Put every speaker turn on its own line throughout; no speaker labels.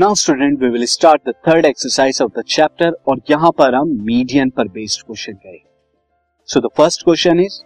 Now student we will start the third exercise of the chapter और यहाँ पर हम मीडियन पर बेस्ड क्वेश्चन करेंगे। So the first question is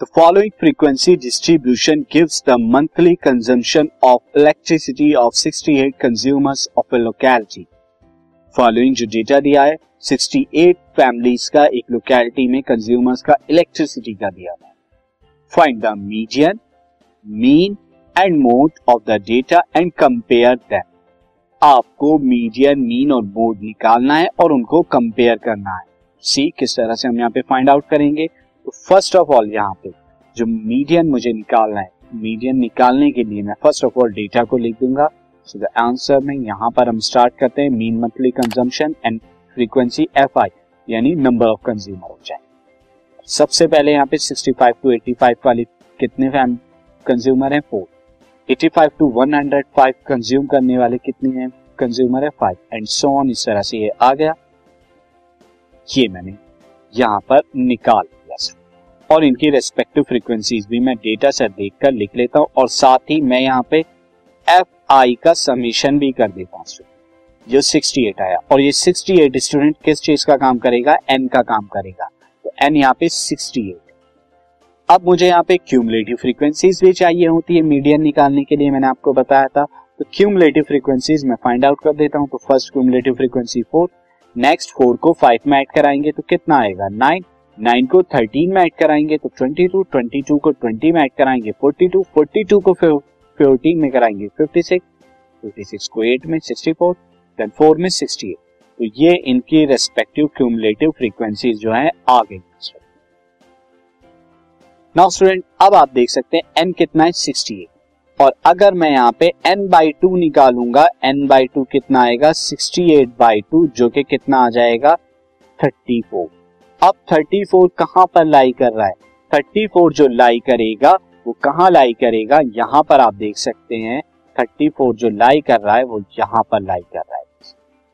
the following frequency distribution gives the monthly consumption of electricity of 68 consumers of a locality following जो data दिया है 68 families का एक लोकैलिटी में कंज्यूमर्स का इलेक्ट्रिसिटी का दिया है। Find the median mean and mode of the data and compare them आपको मीडियन मीन और मोड निकालना है और उनको कंपेयर करना है। सी किस तरह से हम यहाँ पे फाइंड आउट करेंगे। तो फ़र्स्ट ऑफ़ ऑल यहाँ पे जो मीडियन मुझे निकालना है मीडियन निकालने के लिए मैं फ़र्स्ट ऑफ़ ऑल डेटा को लिख दूँगा। सो द आंसर में यहाँ पर हम स्टार्ट करते हैं mean monthly consumption and frequency F I यानी नंबर ऑफ़ कंज्यूमर हो जाए। सबसे पहले यहाँ पे 65 टू 85 वाली कितने कंज्यूमर हैं? फोर 85 टू 105 कंज्यूम करने वाले कितने हैं? कंज्यूमर है फाइव एंड सो ऑन इस तरह से ये आ गया। ये मैंने यहाँ पर निकाल लिया सर और इनकी रेस्पेक्टिव फ्रीक्वेंसीज भी मैं डेटा सेट देखकर लिख लेता हूँ और साथ ही मैं यहाँ पे एफ़ आई का समीशन भी कर देता हूँ जो 68 आया। और ये 68 स्टूडेंट किस चीज़ का काम करेगा? एन का काम करेगा। तो एन यहाँ पे 68 अब मुझे यहाँ पे क्यूमुलेटिव फ्रीक्वेंसीज भी चाहिए होती है मीडियन निकालने के लिए मैंने आपको बताया था। तो क्यूमुलेटिव फ्रीक्वेंसीज मैं फाइंड आउट कर देता हूँ तो first cumulative frequency four next four को फाइव में ऐड कराएँगे तो कितना आएगा? नाइन नाइन को थर्टीन में ऐड कराएँगे तो ट्वेंटी टू ट्वेंटी टू को ट्वेंटी में ऐड कराएँगे फोर्टी टू फोर्टी टू को फोर्टीन में कराएँगे फिफ्टी सिक्स फिफ्टी सिक्स को एट में सिक्सटी फोर देन फोर में सिक्सटी एट तो ये इनकी रेस्पेक्टिव क्यूमुलेटिव फ्रीक्वेंसीज जो है आ गई नाउ स्टूडेंट अब आप देख सकते हैं एन कितना है? सिक्सटी एट और अगर मैं यहाँ पे एन बाई टू निकालूँगा एन बाई टू कितना आएगा? सिक्सटी एट बाई टू जो कि कितना आ जाएगा? थर्टी फोर अब थर्टी फोर कहाँ पर लाई कर रहा है? थर्टी फोर जो लाई करेगा, वो कहाँ लाई करेगा? यहाँ पर आप देख सकते हैं थर्टी फोर जो लाई कर रहा है, वो यहाँ पर लाई कर रहा है।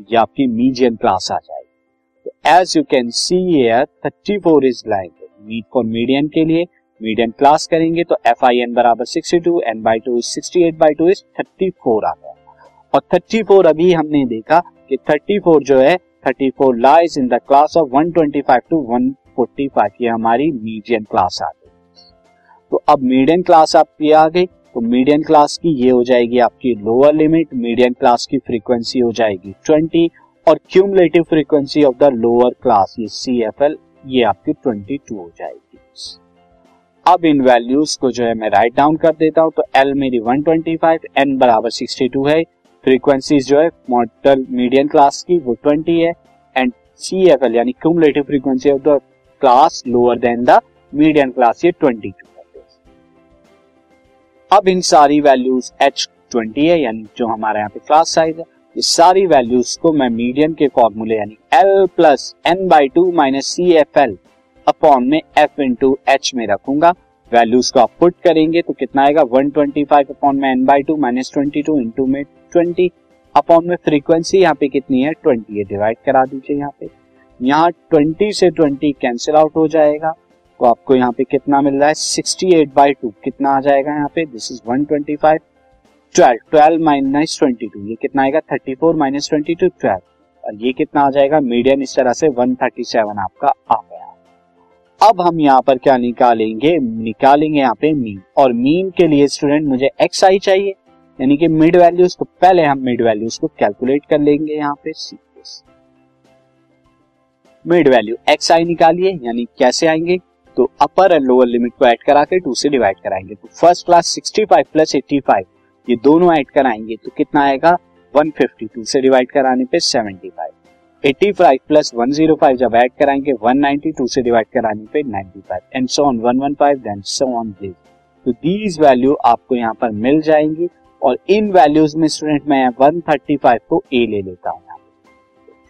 ये आपकी मीडियन क्लास आ जाएगी। As you can see thirty four is like meet for median के लिए मीडियम क्लास करेंगे तो एफ़ आई एन बराबर sixty two N by two sixty eight by two is thirty four आ गया। और थर्टी फोर अभी हमने देखा कि थर्टी फोर जो है thirty four lies in the class of one twenty five to one forty five ये हमारी मीडियम क्लास आ गई। तो अब मीडियम क्लास आपकी आ गई तो मीडियम क्लास की ये हो जाएगी आपकी लोअर लिमिट मीडियम क्लास की फ्रीक्वेंसी हो जाएगी ट्वेंटी और cumulative frequency of the lower class ये सी एफ़ एल ये आपकी ट्वेंटी टू हो जाएगी। अब इन वैल्यूज़ को जो है मैं राइट डाउन कर देता हूँ तो एल मेरी 125 एन बराबर 62 है। फ्रीक्वेंसीज जो है मॉडल मीडियम क्लास की, वो 20 है। एंड सी एफ़ एल यानी cumulative frequency of the class lower than the medium class ये 22 अब इन सारी वैल्यूज़ एच 20 है, यानी जो हमारा यहाँ पे क्लास साइज़ है, ये सारी वैल्यूज़ को मैं मीडियम के फॉर्मूले यानी L plus N by two minus C F L upon में एफ़ इंटू एच में रखूँगा। वैल्यूज़ को आप पुट करेंगे तो कितना आएगा? 125 ट्वेंटी फाइव अपॉन में N by two minus twenty two into में 20 अपॉन में फ्रीक्वेंसी यहाँ पे कितनी है? 20 ये डिवाइड करा दीजिए यहाँ पे। यहाँ 20 से 20 कैंसिल आउट हो जाएगा। तो आपको यहाँ पे कितना मिल रहा है? 68 एट बाई टू कितना आ जाएगा यहाँ पे? This is 125 twenty five. Twelve twelve minus twenty two ये कितना आएगा? 34 four minus twenty two twelve और ये कितना आ जाएगा? मीडियम इस तरह से 137 आपका आ गया। अब हम यहाँ पर क्या निकालेंगे? निकालेंगे यहाँ पे मीन और मीन के लिए स्टूडेंट मुझे एक्स आई चाहिए। यानी कि मिड वैल्यूज़ तो पहले हम मिड वैल्यूज़ को कैलकुलेट कर लेंगे यहाँ पे मिड वैल्यू एक्स आई निकालिए, यानी कैसे आएँगे? तो अपर एंड लोअर लिमिट को ऐड करा के टू से डिवाइड कराएँगे। तो फ़र्स्ट क्लास 65 प्लस 85 ये दोनों ऐड कराएँगे तो कितना आएगा? 152 से डिवाइड कराने पे 75 85 प्लस 105 जब ऐड कराएँगे 192 से डिवाइड कराने पे 95 and so on 115 then so on this तो दीज वैल्यू आपको यहाँ पर मिल जाएँगी, और इन वैल्यूज़ में स्टूडेंट मैं 135 को ए ले लेता हूँ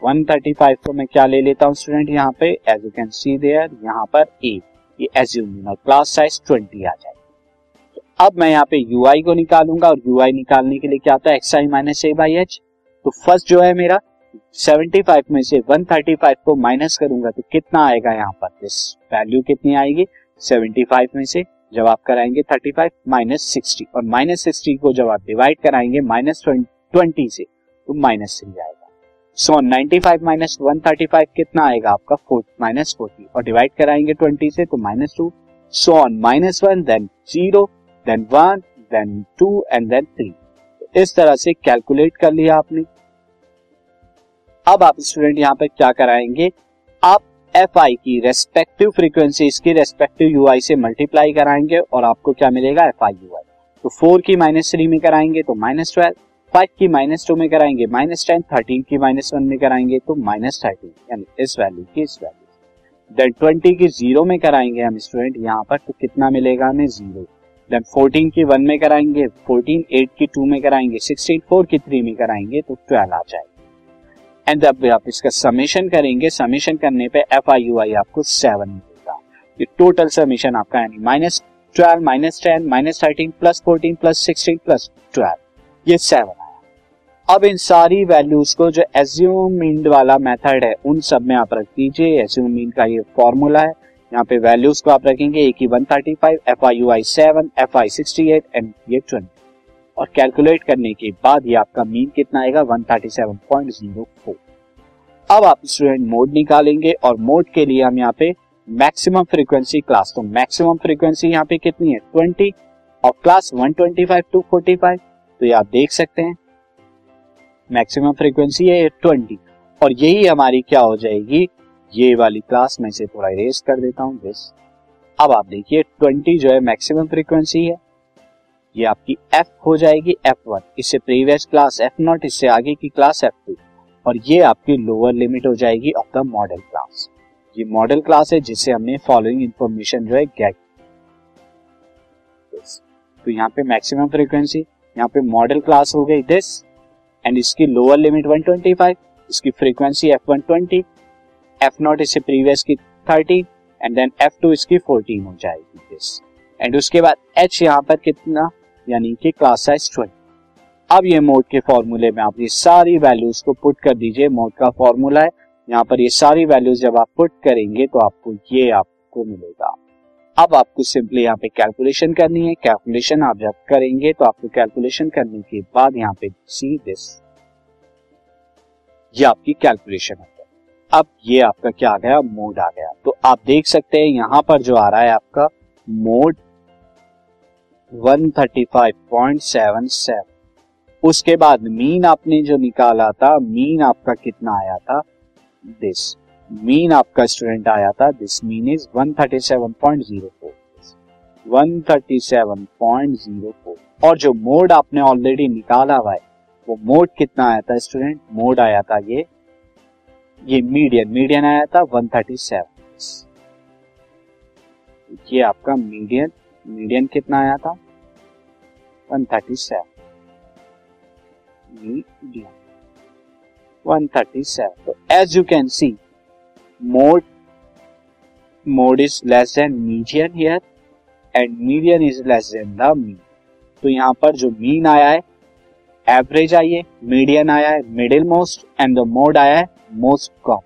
135 को मैं क्या ले लेता हूँ स्टूडेंट यहाँ पे? As you can see there यहाँ पर ए ये एज्यूम और क्लास साइज़ 20 आ जाएगी। अब मैं यहाँ पे यू को निकालूँगा, और यू निकालने के लिए क्या आता है? X I minus A by H तो फ़र्स्ट जो है मेरा 75 में से 135 को माइनस करूँगा तो कितना आएगा यहाँ पर? दिस वैल्यू कितनी आएगी? 75 में से जब आप कराएँगे 35 माइनस सिक्सटी और माइनस सिक्सटी को जब आप डिवाइड कराएँगे माइनस ट्वेंटी से तो माइनस थ्री आएगा। So ninety five minus one thirty five कितना आएगा आपका? माइनस फोर्टी और डिवाइड कराएँगे ट्वेंटी से तो minus two so on minus one then zero then one then two and then three इस तरह से कैलकुलेट कर लिया आपने। अब आप स्टूडेंट यहाँ पर क्या कराएँगे? आप एफ़ आई की रेस्पेक्टिव फ्रीक्वेंसी इसकी रेस्पेक्टिव यू आई से मल्टीप्लाई कराएँगे और आपको क्या मिलेगा? एफ़ आई यू आई तो फोर की माइनस थ्री में कराएँगे तो माइनस ट्वेल्व फाइव की माइनस टू में कराएँगे माइनस टेन थर्टीन की माइनस वन में कराएँगे तो माइनस थर्टीन यानी इस वैल्यू की इस वैल्यू देन ट्वेंटी की ज़ीरो में कराएँगे हम स्टूडेंट यहाँ पर तो कितना मिलेगा हमें? ज़ीरो देन फोर्टीन की वन में कराएँगे फोर्टीन एट की टू में कराएँगे सिक्सटीन फोर की थ्री में कराएँगे तो ट्वेल्व आ जाएगा। एंड अब आप इसका समेशन करेंगे। समेशन करने पे एफ़ आई यू आई आपको सेवन मिलेगा ये टोटल समेशन आपका यानी minus twelve minus ten minus thirteen plus fourteen plus sixteen plus twelve ये सेवन आया। अब इन सारी वैल्यूज़ को जो एज्यूम मीन वाला मेथड है, उन सब में आप रख दीजिए। एज्यूम मीन का ये फॉर्मूला है। यहाँ पे वैल्यूज़ को आप रखेंगे। ए की one thirty five F I U I seven F I sixty eight and ये ट्वेंटी और कैलकुलेट करने के बाद ही आपका मीन कितना आएगा? One thirty seven point zero four अब आप स्टूडेंट मोड निकालेंगे और मोड के लिए हम यहाँ पे मैक्सिमम फ्रीक्वेंसी क्लास तो मैक्सिमम फ्रीक्वेंसी यहाँ पे कितनी है? ट्वेंटी और class one twenty five to forty five तो ये आप देख सकते हैं। मैक्सिमम फ्रीक्वेंसी है ट्वेंटी और यही हमारी क्या हो जाएगी? ये वाली क्लास में से थोड़ा इरेज कर देता हूँ दिस अब आप देखिए ट्वेंटी जो है मैक्सिमम फ्रीक्वेंसी है। ये आपकी एफ़ हो जाएगी एफ़ वन इससे प्रीवियस क्लास एफ़ नॉट इससे आगे की क्लास एफ़ टू और ये आपकी लोअर लिमिट हो जाएगी ऑफ़ द मॉडल क्लास ये मॉडल क्लास है जिससे हमने फॉलोइंग इंफॉर्मेशन जो है गेट तो यहाँ पे मैक्सिमम फ्रीक्वेंसी यहाँ पे मॉडल क्लास हो गई दिस एंड इसकी लोअर लिमिट 125 इसकी frequency F one twenty F nought इससे प्रीवियस की 30 एंड देन एफ़ टू इसकी 14 हो जाएगी दिस एंड उसके बाद एच यहाँ पर कितना? यानी कि क्लास साइज़ 20 अब ये मोड के फॉर्मूले में आप ये सारी वैल्यूज़ को पुट कर दीजिए। मोड का फॉर्मूला है। यहाँ पर ये सारी वैल्यूज़ जब आप पुट करेंगे तो आपको ये आपको मिलेगा। अब आपको सिंपली यहाँ पे कैलकुलेशन करनी है। कैलकुलेशन आप जब करेंगे तो आपको कैलकुलेशन करने के बाद यहाँ पे सी दिस ये आपकी कैलकुलेशन है अब ये आपका क्या आ गया? मोड आ गया। तो आप देख सकते हैं यहाँ पर जो आ रहा है आपका मोड 135.77 उसके बाद मीन आपने जो निकाला था मीन आपका कितना आया था? दिस मीन आपका स्टूडेंट आया था दिस मीन इज़ 137.04 137.04 और जो मोड आपने ऑलरेडी निकाला हुआ है, वो मोड कितना आया था स्टूडेंट मोड आया था ये ये मीडियन मीडियन आया था 137 ये आपका मीडियन मीडियन कितना आया था? 137 मीडियन 137 तो as you can see mode mode is less than median here and median is less than the mean तो यहाँ पर जो मीन आया है एवरेज आई है मीडियन आया है middle most and the mode आया है most common